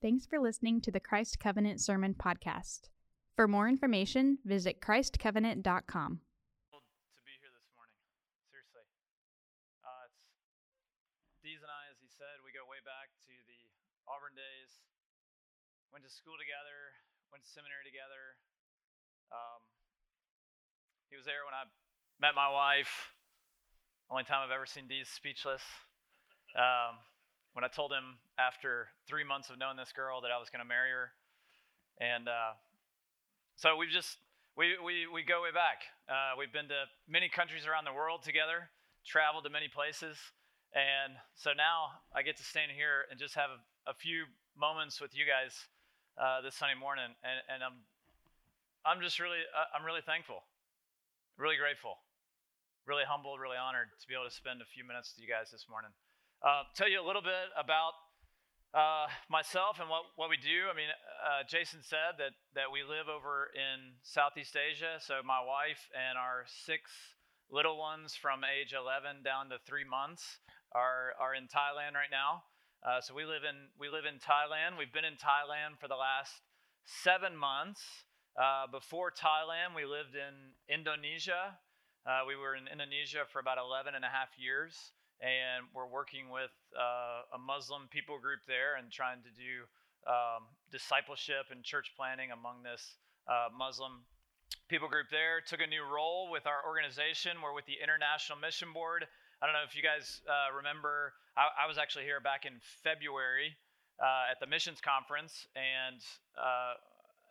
Thanks for listening to the Christ Covenant Sermon Podcast. For more information, visit ChristCovenant.com. to be here this morning. Seriously. Uh, it's Deez and I, as he said, we go way back to the Auburn days. Went to school together, went to seminary together. Um, he was there when I met my wife. Only time I've ever seen Deez speechless. Um, when I told him after three months of knowing this girl that I was going to marry her. And uh, so we've just, we, we, we go way back. Uh, we've been to many countries around the world together, traveled to many places. And so now I get to stand here and just have a, a few moments with you guys uh, this Sunday morning. And, and I'm, I'm just really, uh, I'm really thankful, really grateful, really humbled, really honored to be able to spend a few minutes with you guys this morning. Uh, tell you a little bit about uh, myself and what, what we do. I mean, uh, Jason said that, that we live over in Southeast Asia. So my wife and our six little ones from age 11 down to three months are, are in Thailand right now. Uh, so we live in we live in Thailand. We've been in Thailand for the last seven months. Uh, before Thailand, we lived in Indonesia. Uh, we were in Indonesia for about 11 and a half years and we're working with uh, a Muslim people group there and trying to do um, discipleship and church planting among this uh, Muslim people group there. Took a new role with our organization. We're with the International Mission Board. I don't know if you guys uh, remember, I, I, was actually here back in February uh, at the missions conference, and uh,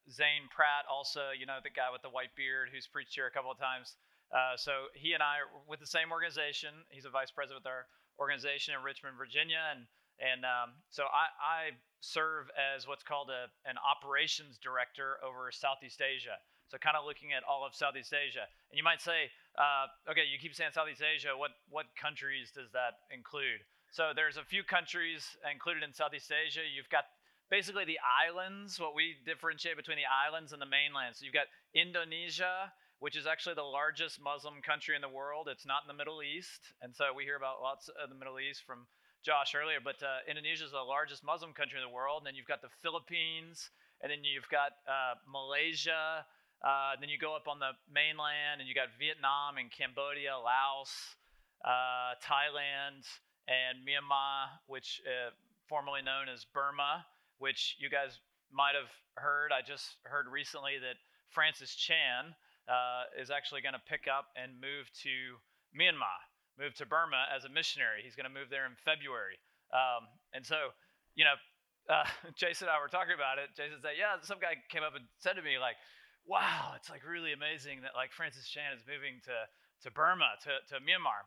Zane Pratt, also, you know, the guy with the white beard who's preached here a couple of times. Uh, so he and I with the same organization. He's a vice president with our organization in Richmond, Virginia, and and um, so I, I, serve as what's called a, an operations director over Southeast Asia. So kind of looking at all of Southeast Asia. And you might say, uh, okay, you keep saying Southeast Asia. What what countries does that include? So there's a few countries included in Southeast Asia. You've got basically the islands, what we differentiate between the islands and the mainland. So you've got Indonesia, which is actually the largest Muslim country in the world. It's not in the Middle East. And so we hear about lots of the Middle East from Josh earlier, but uh, Indonesia is the largest Muslim country in the world. And then you've got the Philippines, and then you've got uh, Malaysia. Uh, then you go up on the mainland, and you got Vietnam and Cambodia, Laos, uh, Thailand, and Myanmar, which uh, formerly known as Burma, which you guys might have heard. I just heard recently that Francis Chan, uh, is actually going to pick up and move to Myanmar, move to Burma as a missionary. He's going to move there in February. Um, and so, you know, uh, Jason and I were talking about it. Jason said, "Yeah, some guy came up and said to me like, wow, it's like really amazing that like Francis Chan is moving to to Burma to to Myanmar."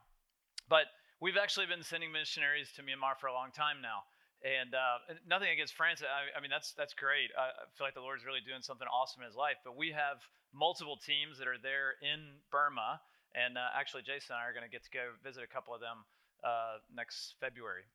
But we've actually been sending missionaries to Myanmar for a long time now. And uh, nothing against Francis. I, I, mean, that's that's great. I, I feel like the Lord's really doing something awesome in his life. But we have multiple teams that are there in Burma. And uh, actually, Jason and I are going to get to go visit a couple of them uh, next February.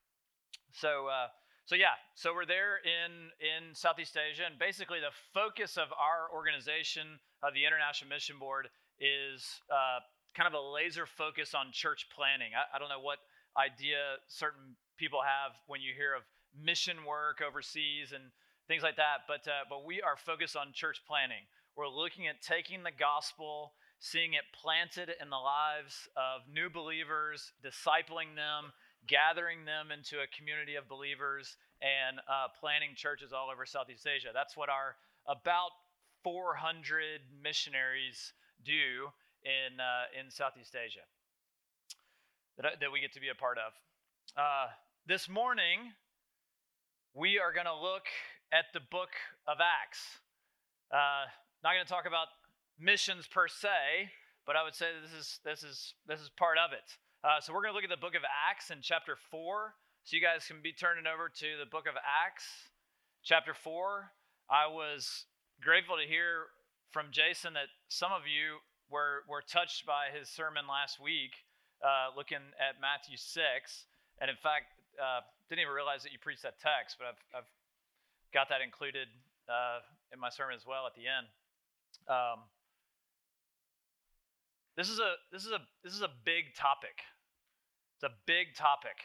So, uh, so yeah, so we're there in in Southeast Asia, and basically the focus of our organization, of the International Mission Board, is uh, kind of a laser focus on church planting. I, I don't know what idea certain people have when you hear of mission work overseas and things like that, but uh, but we are focused on church planting. We're looking at taking the gospel, seeing it planted in the lives of new believers, discipling them, gathering them into a community of believers, and uh, planting churches all over Southeast Asia. That's what our about 400 missionaries do in, uh, in Southeast Asia that, that we get to be a part of. Uh, this morning, we are going to look at the book of Acts. Uh, not going to talk about missions per se, but I would say this is this is this is part of it. Uh, so we're going to look at the book of Acts in chapter four. So you guys can be turning over to the book of Acts, chapter four. I was grateful to hear from Jason that some of you were were touched by his sermon last week, uh, looking at Matthew six, and in fact, uh, didn't even realize that you preached that text, but I've I've got that included uh, in my sermon as well at the end. Um, this is a this is a this is a big topic. It's a big topic.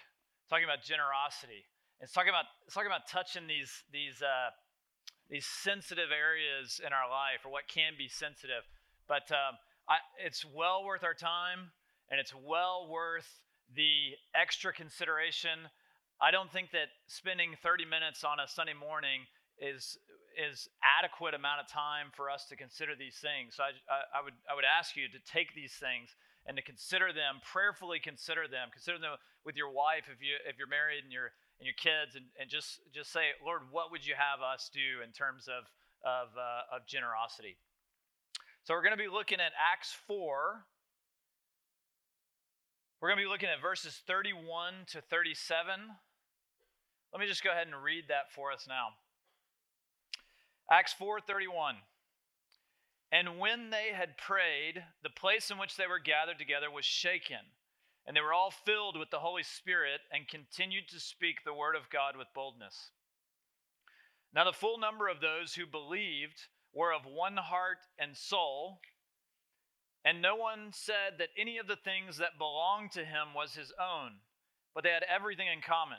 Talking about generosity, It's talking about it's talking about touching these these uh, these sensitive areas in our life, or what can be sensitive. But um, I, it's well worth our time, and it's well worth the extra consideration. I don't think that spending 30 minutes on a Sunday morning is is adequate amount of time for us to consider these things. So I, I, I would I would ask you to take these things and to consider them, prayerfully consider them, consider them with your wife if you if you're married and you're and your kids, and, and just just say, Lord, what would you have us do in terms of of uh, of generosity? So we're going to be looking at Acts four. We're going to be looking at verses 31 to 37. Let me just go ahead and read that for us now. Acts 4:31 And when they had prayed the place in which they were gathered together was shaken and they were all filled with the Holy Spirit and continued to speak the word of God with boldness. Now, the full number of those who believed were of one heart and soul, and no one said that any of the things that belonged to him was his own, but they had everything in common.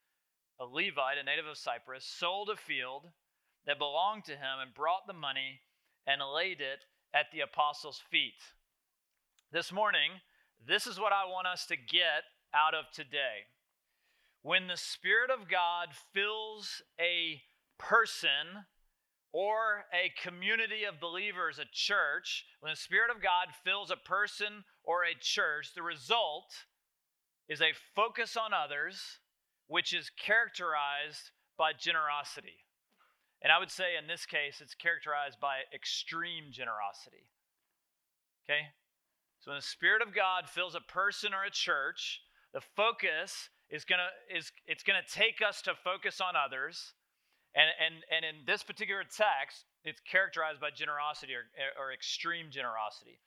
a Levite, a native of Cyprus, sold a field that belonged to him and brought the money and laid it at the apostles' feet. This morning, this is what I want us to get out of today. When the Spirit of God fills a person or a community of believers, a church, when the Spirit of God fills a person or a church, the result is a focus on others, which is characterized by generosity. And I would say in this case, it's characterized by extreme generosity. Okay? So when the Spirit of God fills a person or a church, the focus is gonna is it's gonna take us to focus on others. And and and in this particular text, it's characterized by generosity or, or extreme generosity.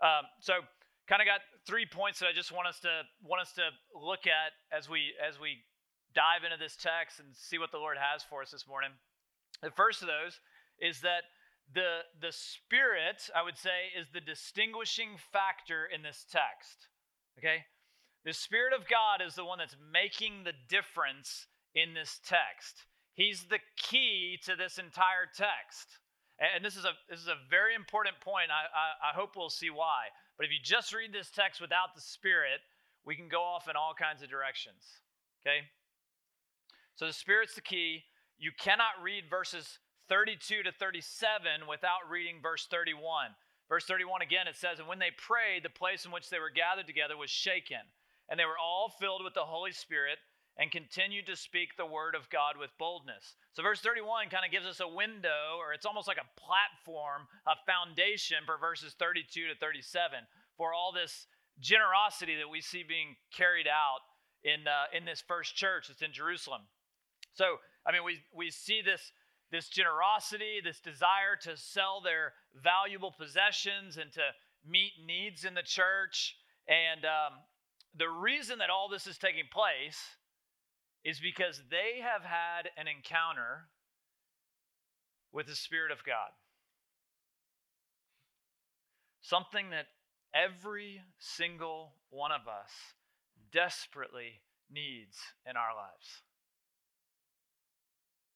Um, so kind of got three points that I just want us to want us to look at as we as we dive into this text and see what the Lord has for us this morning. The first of those is that the, the Spirit, I would say, is the distinguishing factor in this text. Okay? The Spirit of God is the one that's making the difference in this text. He's the key to this entire text. And this is a this is a very important point. I, I, I hope we'll see why. But if you just read this text without the Spirit, we can go off in all kinds of directions. Okay? So the Spirit's the key. You cannot read verses 32 to 37 without reading verse 31. Verse 31 again, it says, And when they prayed, the place in which they were gathered together was shaken, and they were all filled with the Holy Spirit and continued to speak the word of God with boldness. So, verse 31 kind of gives us a window, or it's almost like a platform, a foundation for verses 32 to 37 for all this generosity that we see being carried out in, uh, in this first church that's in Jerusalem. So, I mean, we, we see this this generosity, this desire to sell their valuable possessions and to meet needs in the church. And um, the reason that all this is taking place is because they have had an encounter with the Spirit of God. Something that every single one of us desperately needs in our lives.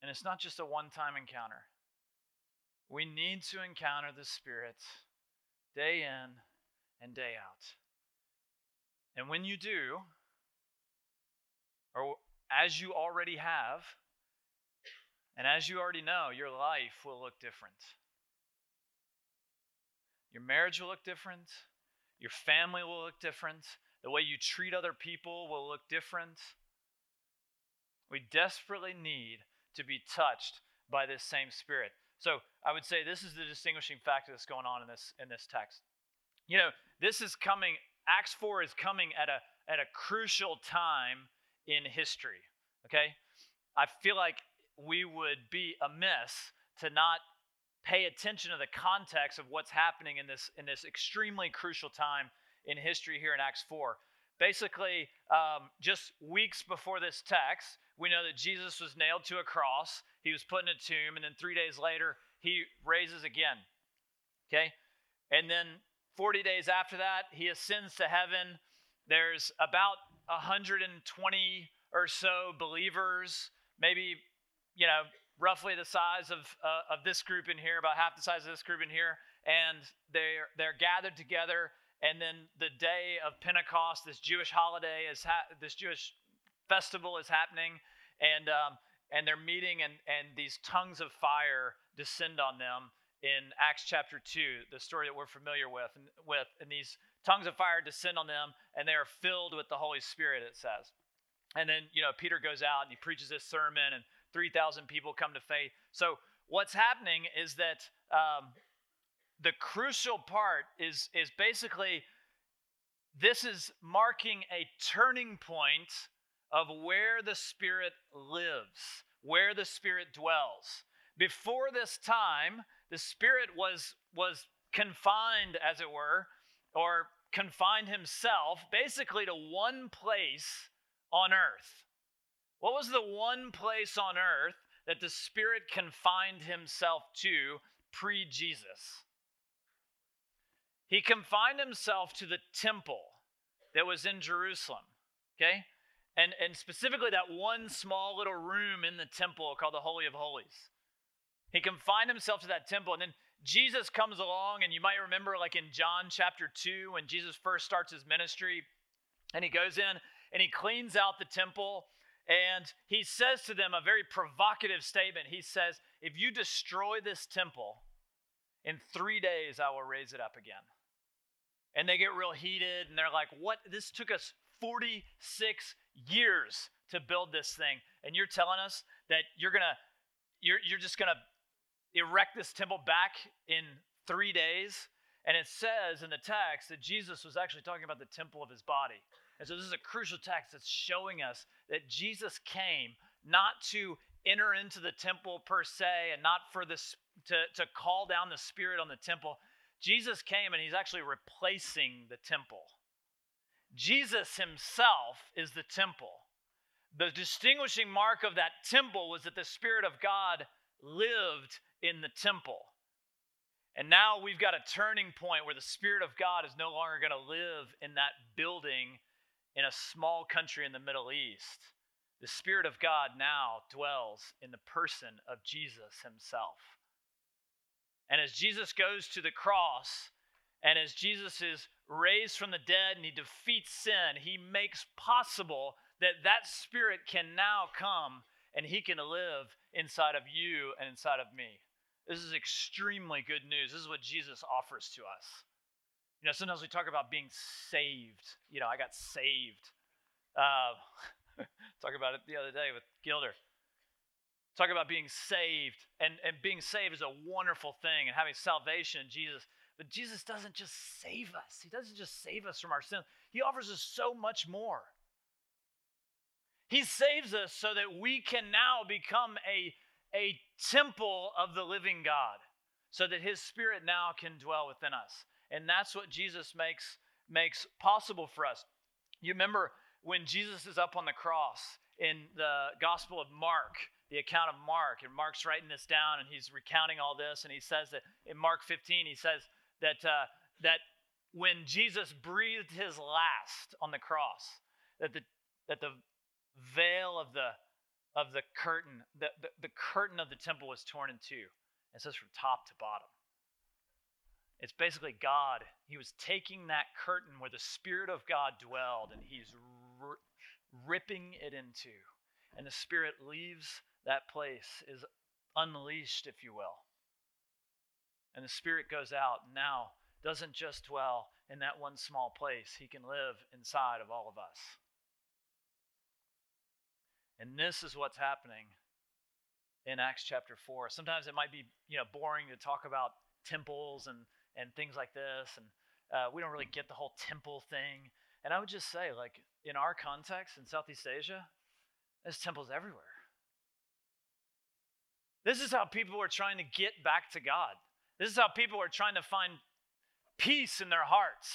And it's not just a one time encounter. We need to encounter the Spirit day in and day out. And when you do, or as you already have, and as you already know, your life will look different. Your marriage will look different. Your family will look different. The way you treat other people will look different. We desperately need to be touched by this same spirit. So I would say this is the distinguishing factor that's going on in this in this text. You know, this is coming. Acts four is coming at a at a crucial time in history. Okay, I feel like we would be amiss to not pay attention to the context of what's happening in this in this extremely crucial time in history here in Acts 4. Basically, um, just weeks before this text, we know that Jesus was nailed to a cross. He was put in a tomb, and then three days later, he raises again. Okay? And then 40 days after that, he ascends to heaven. There's about 120 or so believers, maybe, you know, roughly the size of, uh, of this group in here, about half the size of this group in here. And they're, they're gathered together. And then the day of Pentecost, this Jewish holiday, is ha- this Jewish festival is happening. And, um, and they're meeting, and, and these tongues of fire descend on them in Acts chapter 2, the story that we're familiar with. And, with, and these tongues of fire descend on them, and they are filled with the Holy Spirit, it says. And then, you know, Peter goes out and he preaches this sermon, and 3,000 people come to faith. So, what's happening is that um, the crucial part is, is basically this is marking a turning point of where the Spirit lives, where the Spirit dwells. Before this time, the Spirit was, was confined, as it were, or confined himself basically to one place on earth. What was the one place on earth that the Spirit confined himself to pre Jesus? He confined himself to the temple that was in Jerusalem, okay? And, and specifically that one small little room in the temple called the Holy of Holies. He confined himself to that temple. And then Jesus comes along, and you might remember, like in John chapter 2, when Jesus first starts his ministry, and he goes in and he cleans out the temple and he says to them a very provocative statement. He says, If you destroy this temple, in three days I will raise it up again. And they get real heated and they're like, What? This took us 46 years to build this thing. And you're telling us that you're going to, you're, you're just going to erect this temple back in three days? And it says in the text that Jesus was actually talking about the temple of his body. And so this is a crucial text that's showing us that Jesus came not to enter into the temple per se and not for this to, to call down the spirit on the temple. Jesus came and he's actually replacing the temple. Jesus himself is the temple. The distinguishing mark of that temple was that the Spirit of God lived in the temple. And now we've got a turning point where the Spirit of God is no longer going to live in that building in a small country in the Middle East, the Spirit of God now dwells in the person of Jesus himself. And as Jesus goes to the cross, and as Jesus is raised from the dead and he defeats sin, he makes possible that that Spirit can now come and he can live inside of you and inside of me. This is extremely good news. This is what Jesus offers to us. You know, sometimes we talk about being saved. You know, I got saved. Uh, talk about it the other day with Gilder. Talk about being saved, and, and being saved is a wonderful thing, and having salvation in Jesus. But Jesus doesn't just save us, He doesn't just save us from our sins, He offers us so much more. He saves us so that we can now become a, a temple of the living God, so that His Spirit now can dwell within us. And that's what Jesus makes, makes possible for us. You remember when Jesus is up on the cross in the Gospel of Mark, the account of Mark, and Mark's writing this down and he's recounting all this, and he says that in Mark 15, he says that, uh, that when Jesus breathed his last on the cross, that the, that the veil of the, of the curtain, the, the, the curtain of the temple was torn in two. It says from top to bottom. It's basically God. He was taking that curtain where the Spirit of God dwelled and he's ripping it into. And the Spirit leaves that place, is unleashed, if you will. And the Spirit goes out and now doesn't just dwell in that one small place, He can live inside of all of us. And this is what's happening in Acts chapter 4. Sometimes it might be, you know, boring to talk about temples and and things like this. And uh, we don't really get the whole temple thing. And I would just say, like, in our context in Southeast Asia, there's temples everywhere. This is how people are trying to get back to God. This is how people are trying to find peace in their hearts.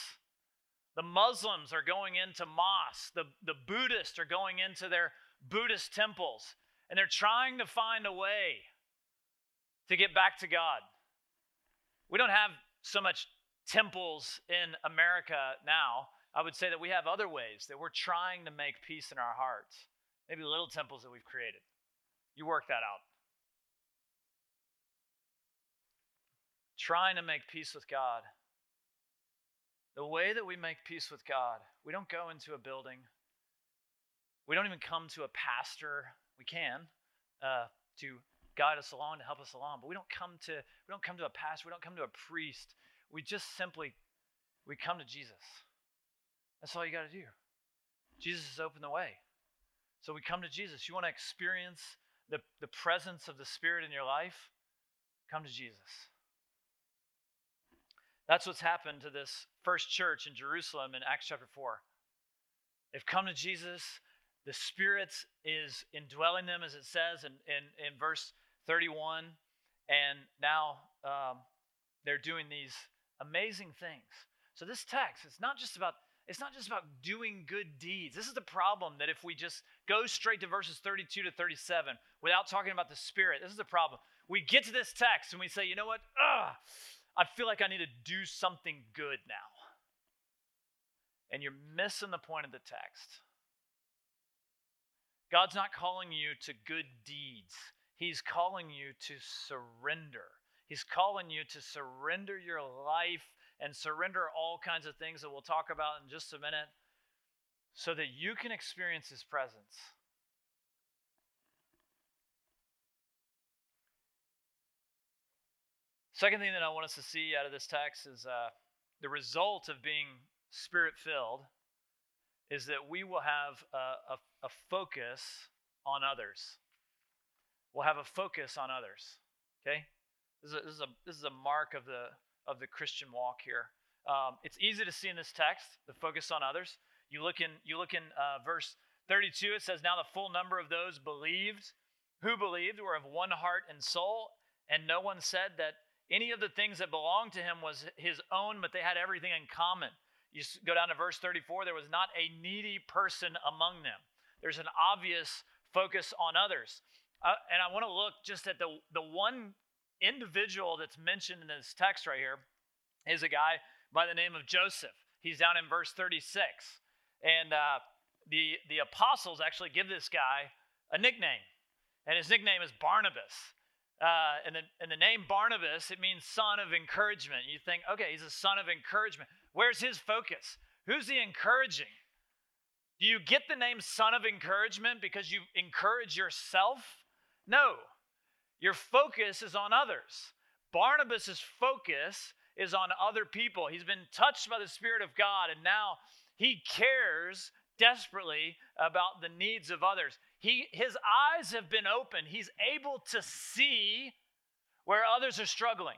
The Muslims are going into mosques, the, the Buddhists are going into their Buddhist temples, and they're trying to find a way to get back to God. We don't have so much temples in America now. I would say that we have other ways that we're trying to make peace in our hearts. Maybe little temples that we've created. You work that out. Trying to make peace with God. The way that we make peace with God, we don't go into a building. We don't even come to a pastor. We can uh, to guide us along, to help us along, but we don't come to we don't come to a pastor. We don't come to a priest. We just simply we come to Jesus. That's all you got to do. Jesus has opened the way. So we come to Jesus. You want to experience the, the presence of the Spirit in your life? Come to Jesus. That's what's happened to this first church in Jerusalem in Acts chapter 4. They've come to Jesus. The Spirit is indwelling them, as it says in, in, in verse 31. And now um, they're doing these amazing things. So this text, it's not just about it's not just about doing good deeds. This is the problem that if we just go straight to verses 32 to 37 without talking about the Spirit, this is the problem. We get to this text and we say, you know what? Ugh, I feel like I need to do something good now. And you're missing the point of the text. God's not calling you to good deeds, He's calling you to surrender. He's calling you to surrender your life and surrender all kinds of things that we'll talk about in just a minute so that you can experience His presence. Second thing that I want us to see out of this text is uh, the result of being spirit filled is that we will have a, a, a, focus on others. We'll have a focus on others. Okay? This is a, this is a, this is a mark of the, of the Christian walk here. Um, it's easy to see in this text the focus on others. You look in, you look in uh, verse 32, it says, Now the full number of those believed, who believed, were of one heart and soul, and no one said that any of the things that belonged to him was his own, but they had everything in common. You go down to verse 34, there was not a needy person among them. There's an obvious focus on others. Uh, and I want to look just at the, the one individual that's mentioned in this text right here is a guy by the name of Joseph. He's down in verse 36. And uh, the, the apostles actually give this guy a nickname. And his nickname is Barnabas. Uh, and, the, and the name Barnabas, it means son of encouragement. You think, okay, he's a son of encouragement. Where's his focus? Who's he encouraging? Do you get the name son of encouragement because you encourage yourself? No. Your focus is on others. Barnabas's focus is on other people. He's been touched by the Spirit of God, and now he cares desperately about the needs of others. He, his eyes have been opened. He's able to see where others are struggling.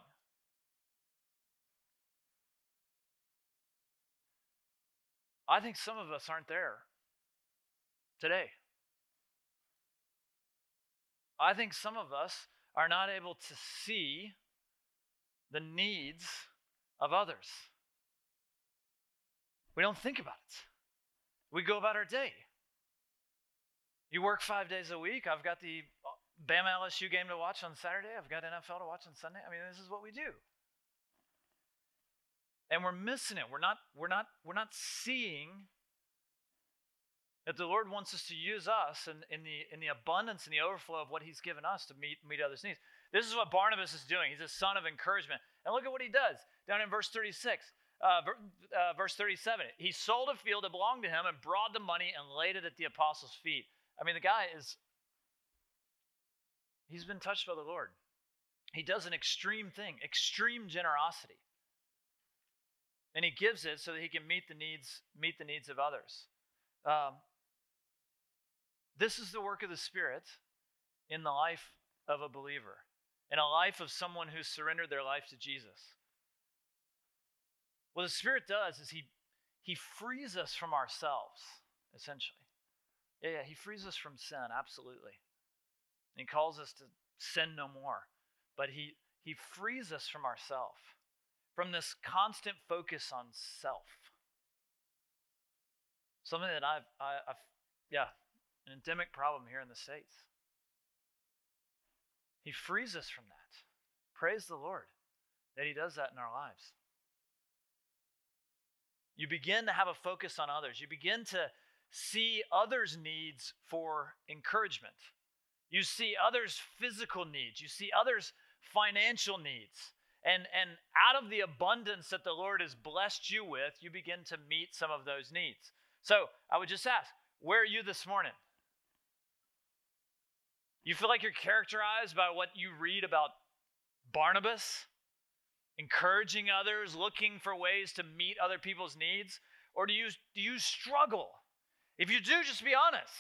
I think some of us aren't there today. I think some of us are not able to see the needs of others. We don't think about it. We go about our day. You work five days a week. I've got the Bama LSU game to watch on Saturday. I've got NFL to watch on Sunday. I mean, this is what we do. And we're missing it. We're not, we're not, we're not seeing that the Lord wants us to use us in, in, the, in the abundance and the overflow of what He's given us to meet, meet others' needs. This is what Barnabas is doing. He's a son of encouragement. And look at what he does down in verse 36. Uh, uh, verse 37 he sold a field that belonged to him and brought the money and laid it at the apostles' feet. I mean, the guy is, he's been touched by the Lord. He does an extreme thing, extreme generosity. And he gives it so that he can meet the needs, meet the needs of others. Um, this is the work of the Spirit in the life of a believer, in a life of someone who's surrendered their life to Jesus. What the Spirit does is he, he frees us from ourselves, essentially. Yeah, yeah, he frees us from sin, absolutely. And he calls us to, sin no more. But he, he frees us from ourself, from this constant focus on self. Something that I've, I, have yeah, an endemic problem here in the States. He frees us from that. Praise the Lord that He does that in our lives. You begin to have a focus on others. You begin to see others' needs for encouragement. You see others' physical needs. You see others' financial needs. And, and out of the abundance that the Lord has blessed you with, you begin to meet some of those needs. So I would just ask, where are you this morning? You feel like you're characterized by what you read about Barnabas? encouraging others, looking for ways to meet other people's needs? Or do you, do you struggle? If you do, just be honest.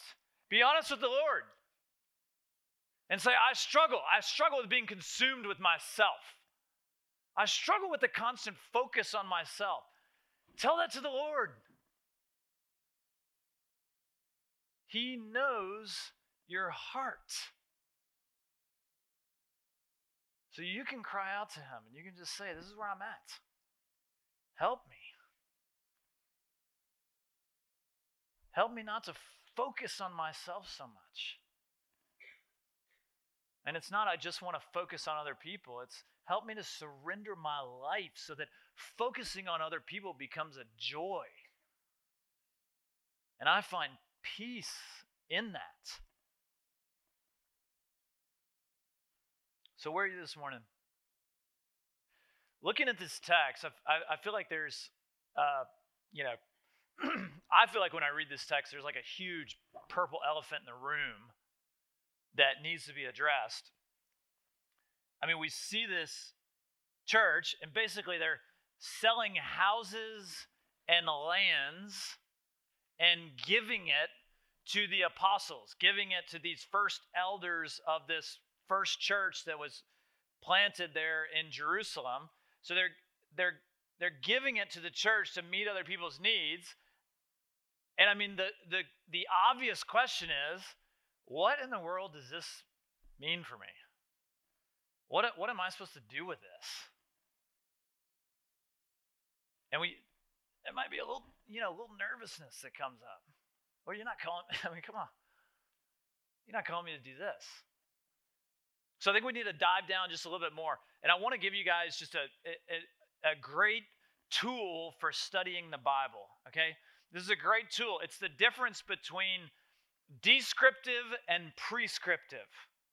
Be honest with the Lord. And say, I struggle. I struggle with being consumed with myself. I struggle with the constant focus on myself. Tell that to the Lord. He knows your heart. So you can cry out to him and you can just say, This is where I'm at. Help me. Help me not to focus on myself so much. And it's not, I just want to focus on other people. It's help me to surrender my life so that focusing on other people becomes a joy. And I find peace in that. So, where are you this morning? Looking at this text, I, I feel like there's, uh, you know, I feel like when I read this text, there's like a huge purple elephant in the room that needs to be addressed. I mean, we see this church, and basically they're selling houses and lands and giving it to the apostles, giving it to these first elders of this first church that was planted there in Jerusalem. So they're they're they're giving it to the church to meet other people's needs. And I mean the the the obvious question is, what in the world does this mean for me? What what am I supposed to do with this? And we it might be a little, you know, a little nervousness that comes up. Well, you're not calling I mean, come on. You're not calling me to do this. So I think we need to dive down just a little bit more. And I want to give you guys just a, a, a great tool for studying the Bible, okay? This is a great tool. It's the difference between descriptive and prescriptive,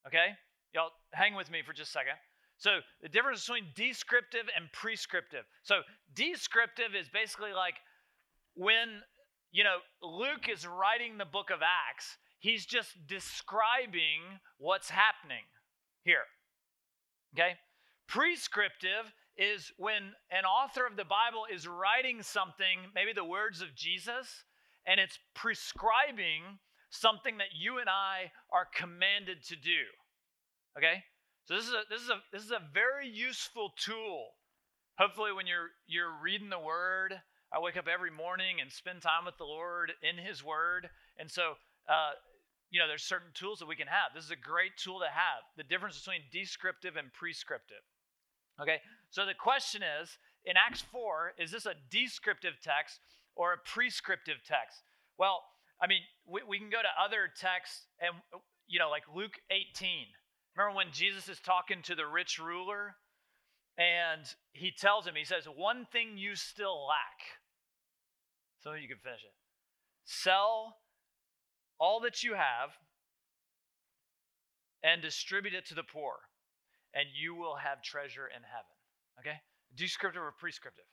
okay? Y'all hang with me for just a second. So, the difference between descriptive and prescriptive. So, descriptive is basically like when, you know, Luke is writing the book of Acts, he's just describing what's happening here. Okay? Prescriptive is when an author of the Bible is writing something, maybe the words of Jesus, and it's prescribing something that you and I are commanded to do. Okay? So this is a this is a this is a very useful tool. Hopefully when you're you're reading the word, I wake up every morning and spend time with the Lord in his word. And so uh, you know, there's certain tools that we can have. This is a great tool to have. The difference between descriptive and prescriptive. Okay, so the question is in Acts 4, is this a descriptive text or a prescriptive text? Well, I mean, we, we can go to other texts and, you know, like Luke 18. Remember when Jesus is talking to the rich ruler and he tells him, he says, One thing you still lack. So you can finish it. Sell all that you have and distribute it to the poor, and you will have treasure in heaven. Okay? Descriptive or prescriptive?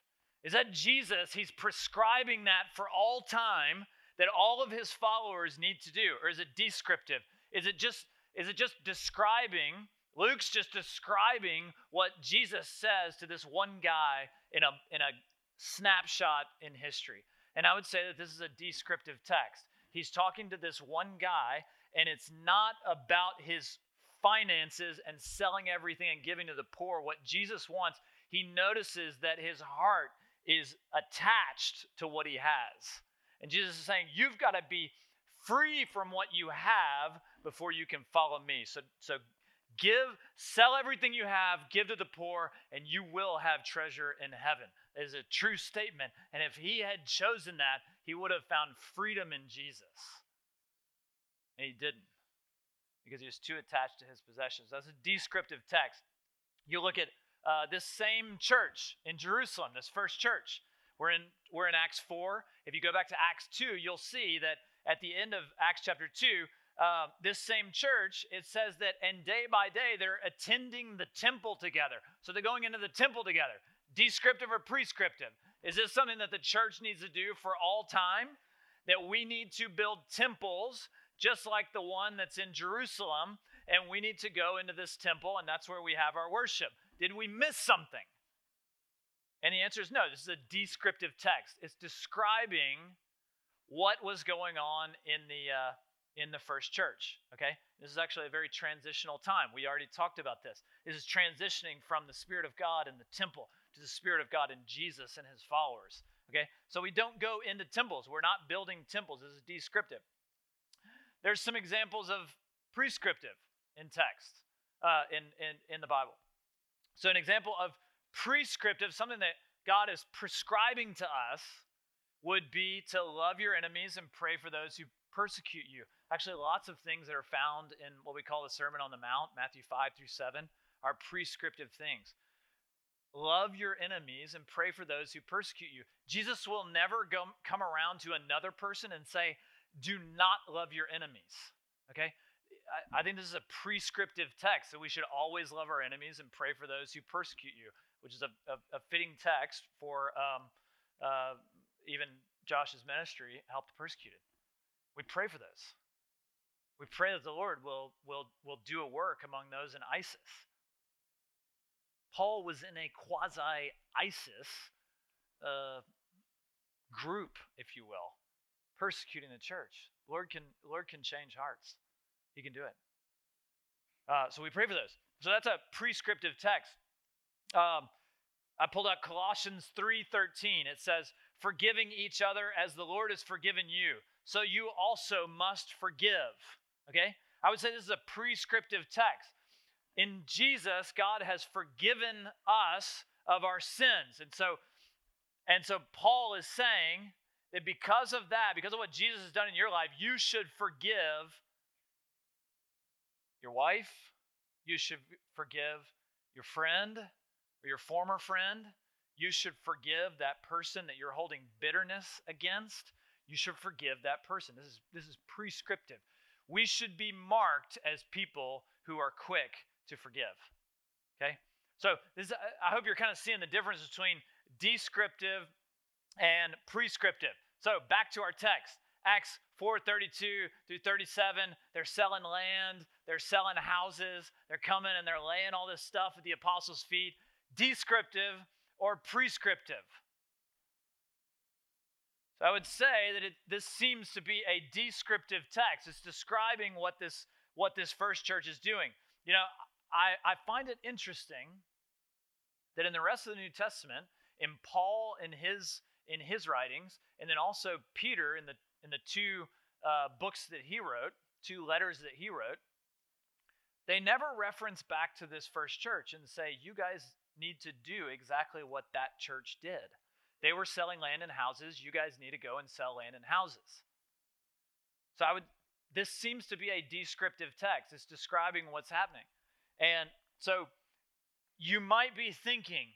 Is that Jesus, he's prescribing that for all time that all of his followers need to do? Or is it descriptive? Is it just is it just describing Luke's just describing what Jesus says to this one guy in a in a snapshot in history. And I would say that this is a descriptive text. He's talking to this one guy, and it's not about his finances and selling everything and giving to the poor. What Jesus wants, he notices that his heart is attached to what he has. And Jesus is saying, You've got to be free from what you have before you can follow me. So, so Give, sell everything you have, give to the poor, and you will have treasure in heaven. It is a true statement. And if he had chosen that, he would have found freedom in Jesus. And he didn't because he was too attached to his possessions. That's a descriptive text. You look at uh, this same church in Jerusalem, this first church. We're in, we're in Acts 4. If you go back to Acts 2, you'll see that at the end of Acts chapter 2, uh, this same church, it says that, and day by day, they're attending the temple together. So they're going into the temple together. Descriptive or prescriptive? Is this something that the church needs to do for all time? That we need to build temples just like the one that's in Jerusalem, and we need to go into this temple, and that's where we have our worship. Did we miss something? And the answer is no. This is a descriptive text. It's describing what was going on in the uh, in the first church. Okay, this is actually a very transitional time. We already talked about this. This is transitioning from the Spirit of God in the temple to the Spirit of God in Jesus and His followers. Okay, so we don't go into temples. We're not building temples. This is descriptive. There's some examples of prescriptive in text uh, in, in, in the Bible. So, an example of prescriptive, something that God is prescribing to us, would be to love your enemies and pray for those who persecute you. Actually, lots of things that are found in what we call the Sermon on the Mount, Matthew 5 through 7, are prescriptive things. Love your enemies and pray for those who persecute you. Jesus will never go, come around to another person and say, do not love your enemies. Okay? I, I think this is a prescriptive text that we should always love our enemies and pray for those who persecute you, which is a, a, a fitting text for um, uh, even Josh's ministry, help the persecuted. We pray for those. We pray that the Lord will, will, will do a work among those in ISIS. Paul was in a quasi ISIS uh, group, if you will persecuting the church. Lord can Lord can change hearts. He can do it. Uh, so we pray for those. So that's a prescriptive text. Um, I pulled out Colossians 3:13. It says, "Forgiving each other as the Lord has forgiven you, so you also must forgive." Okay? I would say this is a prescriptive text. In Jesus, God has forgiven us of our sins. And so and so Paul is saying that because of that, because of what Jesus has done in your life, you should forgive your wife, you should forgive your friend or your former friend, you should forgive that person that you're holding bitterness against. You should forgive that person. This is this is prescriptive. We should be marked as people who are quick to forgive. Okay? So this I hope you're kind of seeing the difference between descriptive and prescriptive. So back to our text. Acts 4:32 through 37, they're selling land, they're selling houses, they're coming and they're laying all this stuff at the apostles' feet, descriptive or prescriptive. So I would say that it, this seems to be a descriptive text. It's describing what this what this first church is doing. You know, I, I find it interesting that in the rest of the New Testament, in Paul in his in his writings, and then also Peter in the in the two uh, books that he wrote, two letters that he wrote. They never reference back to this first church and say, "You guys need to do exactly what that church did." They were selling land and houses. You guys need to go and sell land and houses. So I would. This seems to be a descriptive text. It's describing what's happening, and so you might be thinking,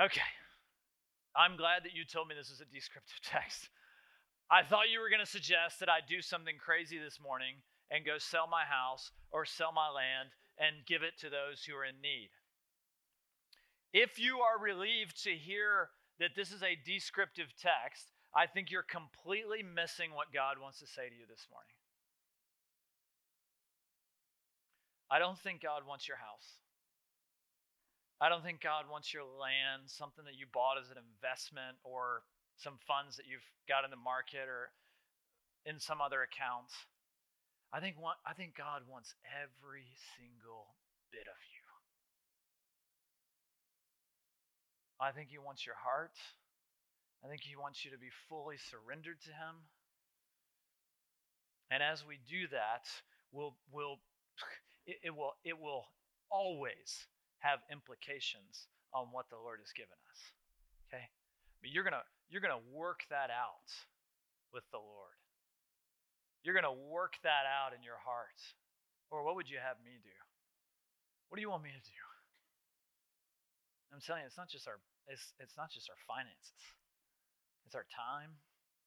okay, I'm glad that you told me this is a descriptive text. I thought you were going to suggest that I do something crazy this morning and go sell my house or sell my land and give it to those who are in need. If you are relieved to hear that this is a descriptive text, I think you're completely missing what God wants to say to you this morning. I don't think God wants your house. I don't think God wants your land, something that you bought as an investment or some funds that you've got in the market or in some other account. I think I think God wants every single bit of you. I think he wants your heart. I think he wants you to be fully surrendered to him. And as we do that, we'll we'll it, it will it will always have implications on what the Lord has given us. Okay? But you're gonna you're gonna work that out with the Lord. You're gonna work that out in your heart. Or what would you have me do? What do you want me to do? I'm telling you, it's not just our it's, it's not just our finances. It's our time,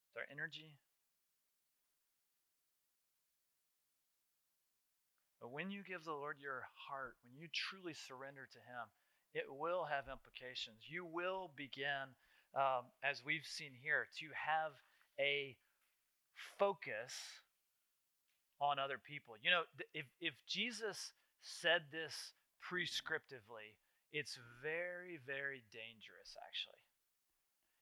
it's our energy. But when you give the Lord your heart, when you truly surrender to Him, it will have implications. You will begin, um, as we've seen here, to have a focus on other people. You know, if, if Jesus said this prescriptively, it's very, very dangerous, actually.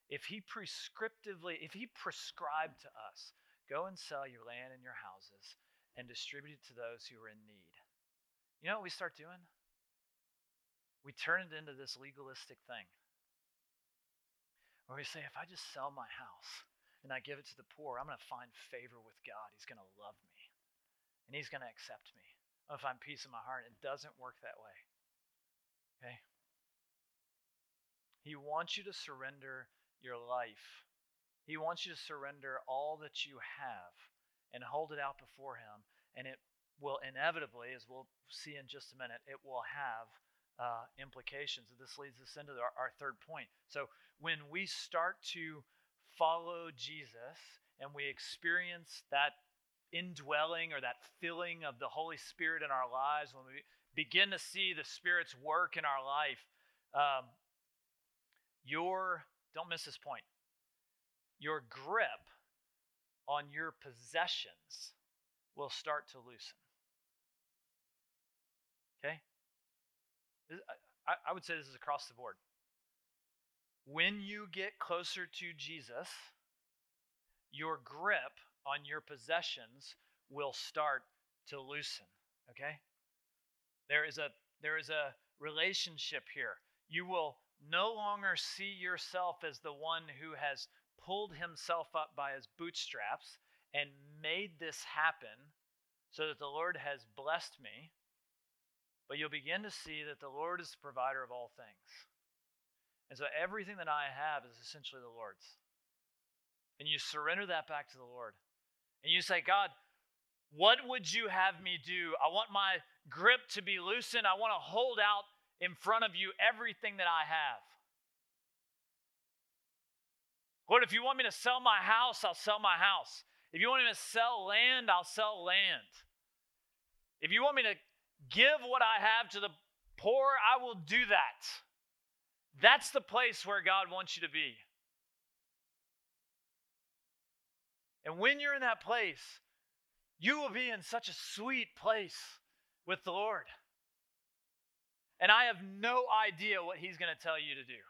If he prescriptively, if he prescribed to us, go and sell your land and your houses and distribute it to those who are in need. You know what we start doing? We turn it into this legalistic thing where we say, if I just sell my house and I give it to the poor, I'm going to find favor with God. He's going to love me and He's going to accept me. If I'm peace in my heart. It doesn't work that way. Okay? He wants you to surrender your life. He wants you to surrender all that you have and hold it out before Him. And it will inevitably, as we'll see in just a minute, it will have uh, implications. This leads us into our, our third point. So when we start to follow Jesus and we experience that indwelling or that filling of the Holy Spirit in our lives, when we begin to see the Spirit's work in our life, um, your don't miss this point. Your grip on your possessions will start to loosen. Okay? I, I would say this is across the board. When you get closer to Jesus, your grip on your possessions will start to loosen. Okay? There is a there is a relationship here. You will no longer see yourself as the one who has pulled himself up by his bootstraps and made this happen so that the Lord has blessed me. But you'll begin to see that the Lord is the provider of all things. And so everything that I have is essentially the Lord's. And you surrender that back to the Lord. And you say, God, what would you have me do? I want my grip to be loosened. I want to hold out in front of you everything that I have. Lord, if you want me to sell my house, I'll sell my house. If you want me to sell land, I'll sell land. If you want me to give what I have to the poor, I will do that. That's the place where God wants you to be. And when you're in that place, you will be in such a sweet place with the Lord. And I have no idea what He's going to tell you to do.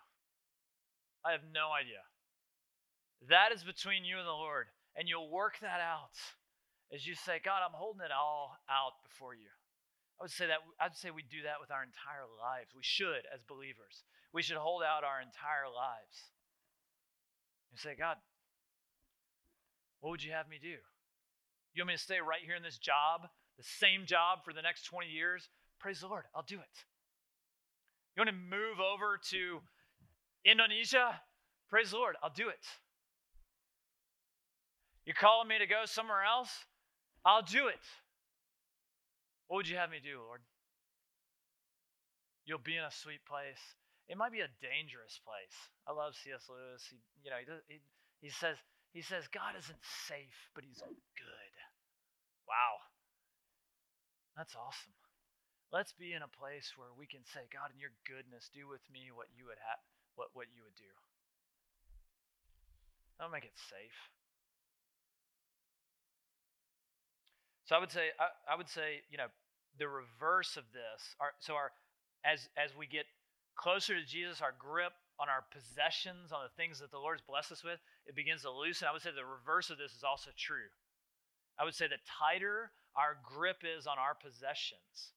I have no idea. That is between you and the Lord. And you'll work that out as you say, God, I'm holding it all out before you. I would say that I'd say we do that with our entire lives. We should as believers. We should hold out our entire lives. And say, God, what would you have me do? You want me to stay right here in this job, the same job for the next 20 years? Praise the Lord, I'll do it. You want to move over to Indonesia? Praise the Lord, I'll do it. You're calling me to go somewhere else? I'll do it. What would you have me do, Lord? You'll be in a sweet place. It might be a dangerous place. I love C.S. Lewis. He, you know, he, he, he says he says God isn't safe, but He's good. Wow, that's awesome. Let's be in a place where we can say, God, in your goodness, do with me what you would have, what, what you would do. That'll make it safe. So I would say, I, I would say, you know, the reverse of this. Our, so our, as as we get closer to Jesus, our grip on our possessions, on the things that the Lord's blessed us with, it begins to loosen. I would say the reverse of this is also true. I would say the tighter our grip is on our possessions,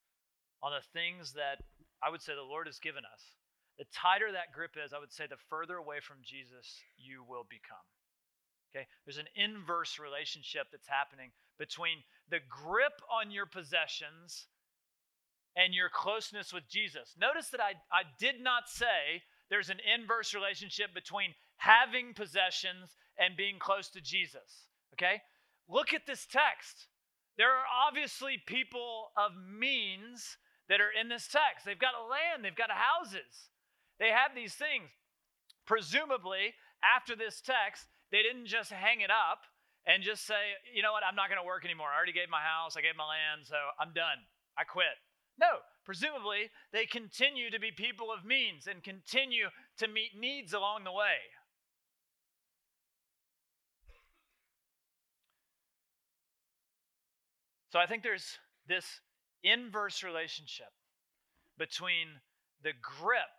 on the things that I would say the Lord has given us, the tighter that grip is, I would say the further away from Jesus you will become. Okay? There's an inverse relationship that's happening between the grip on your possessions and your closeness with Jesus. Notice that I, I did not say there's an inverse relationship between having possessions and being close to Jesus. Okay? Look at this text. There are obviously people of means that are in this text. They've got a land, they've got houses, they have these things. Presumably, after this text, they didn't just hang it up and just say, you know what, I'm not going to work anymore. I already gave my house, I gave my land, so I'm done. I quit. No, presumably, they continue to be people of means and continue to meet needs along the way. So I think there's this inverse relationship between the grip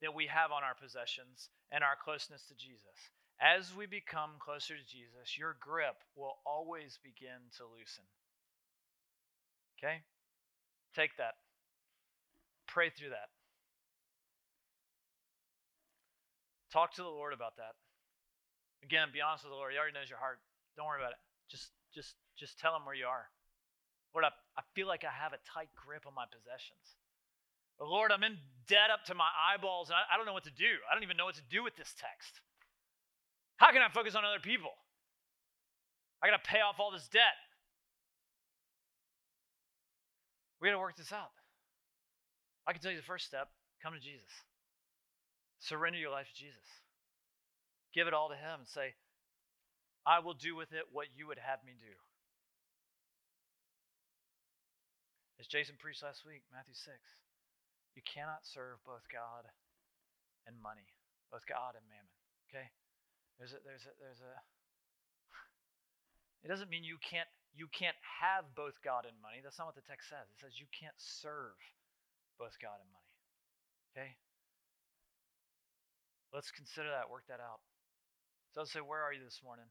that we have on our possessions and our closeness to Jesus. As we become closer to Jesus, your grip will always begin to loosen. Okay? Take that. Pray through that. Talk to the Lord about that. Again, be honest with the Lord. He already knows your heart. Don't worry about it. Just just just tell him where you are. Lord, I, I feel like I have a tight grip on my possessions. But Lord, I'm in debt up to my eyeballs and I, I don't know what to do. I don't even know what to do with this text. How can I focus on other people? I got to pay off all this debt. We got to work this out. I can tell you the first step come to Jesus. Surrender your life to Jesus. Give it all to Him and say, I will do with it what you would have me do. As Jason preached last week, Matthew 6, you cannot serve both God and money, both God and mammon. Okay? There's a, there's a, there's a, it doesn't mean you can't, you can't have both God and money. That's not what the text says. It says you can't serve both God and money. Okay? Let's consider that, work that out. So I'll say, where are you this morning?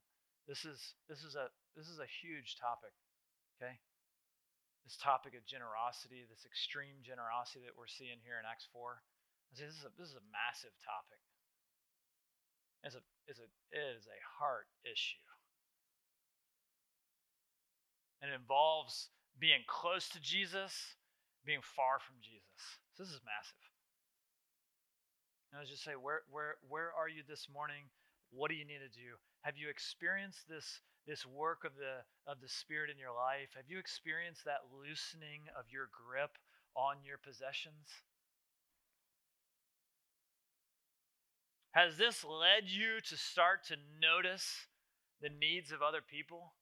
This is this is a this is a huge topic. Okay? This topic of generosity, this extreme generosity that we're seeing here in Acts 4. I say this is a, this is a massive topic. It's a, it's a, it is a heart issue. And it involves being close to Jesus, being far from Jesus. So this is massive. And I was just say, where, where, where are you this morning? What do you need to do? Have you experienced this this work of the of the spirit in your life have you experienced that loosening of your grip on your possessions? Has this led you to start to notice the needs of other people?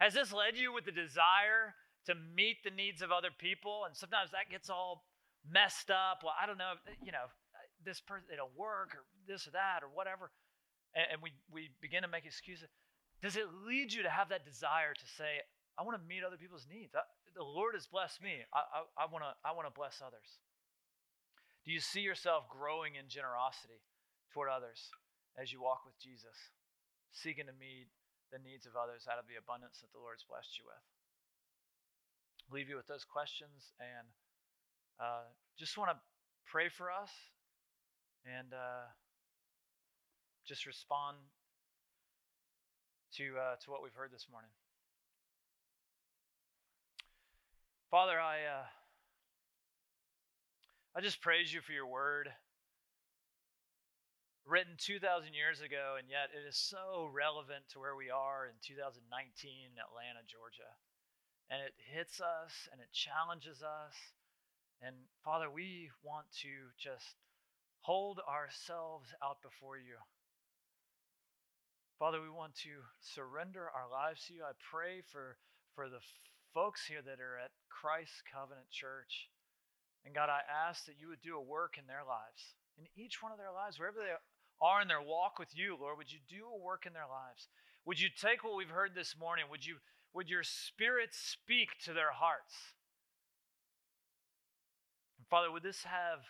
Has this led you with the desire to meet the needs of other people and sometimes that gets all messed up? Well i don't know eh, you know eh, this person it'll work or this or that or whatever and, and we we begin to make excuses does it lead you to have that desire to say, I want to meet other people's needs? I, the Lord has blessed me. I, I, I want to I wanna bless others. Do you see yourself growing in generosity toward others as you walk with Jesus, seeking to meet the needs of others out of the abundance that the Lord's blessed you with? Leave you with those questions and uh, just want to pray for us and uh, just respond to, uh, to what we've heard this morning. Father, I, uh, I just praise you for your word, written 2,000 years ago, and yet it is so relevant to where we are in 2019 in Atlanta, Georgia. And it hits us and it challenges us. And Father, we want to just hold ourselves out before you Father, we want to surrender our lives to you. I pray for, for the folks here that are at Christ Covenant Church. And God, I ask that you would do a work in their lives, in each one of their lives, wherever they are in their walk with you, Lord, would you do a work in their lives? Would you take what we've heard this morning? Would you would your spirit speak to their hearts? And Father, would this have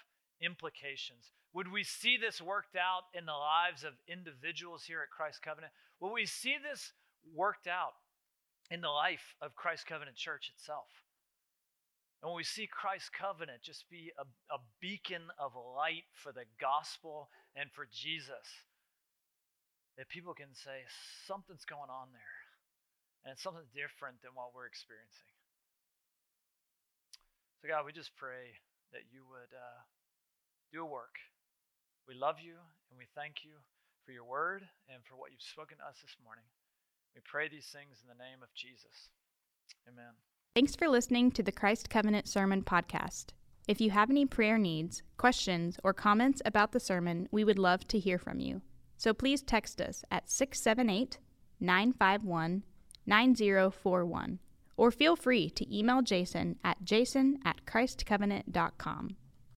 implications? Would we see this worked out in the lives of individuals here at Christ Covenant? Will we see this worked out in the life of Christ Covenant Church itself? And when we see Christ Covenant just be a, a beacon of light for the gospel and for Jesus, that people can say, something's going on there. And it's something different than what we're experiencing. So, God, we just pray that you would uh, do a work. We love you and we thank you for your word and for what you've spoken to us this morning. We pray these things in the name of Jesus. Amen. Thanks for listening to the Christ Covenant Sermon Podcast. If you have any prayer needs, questions, or comments about the sermon, we would love to hear from you. So please text us at 678 951 9041 or feel free to email Jason at jason at christcovenant.com.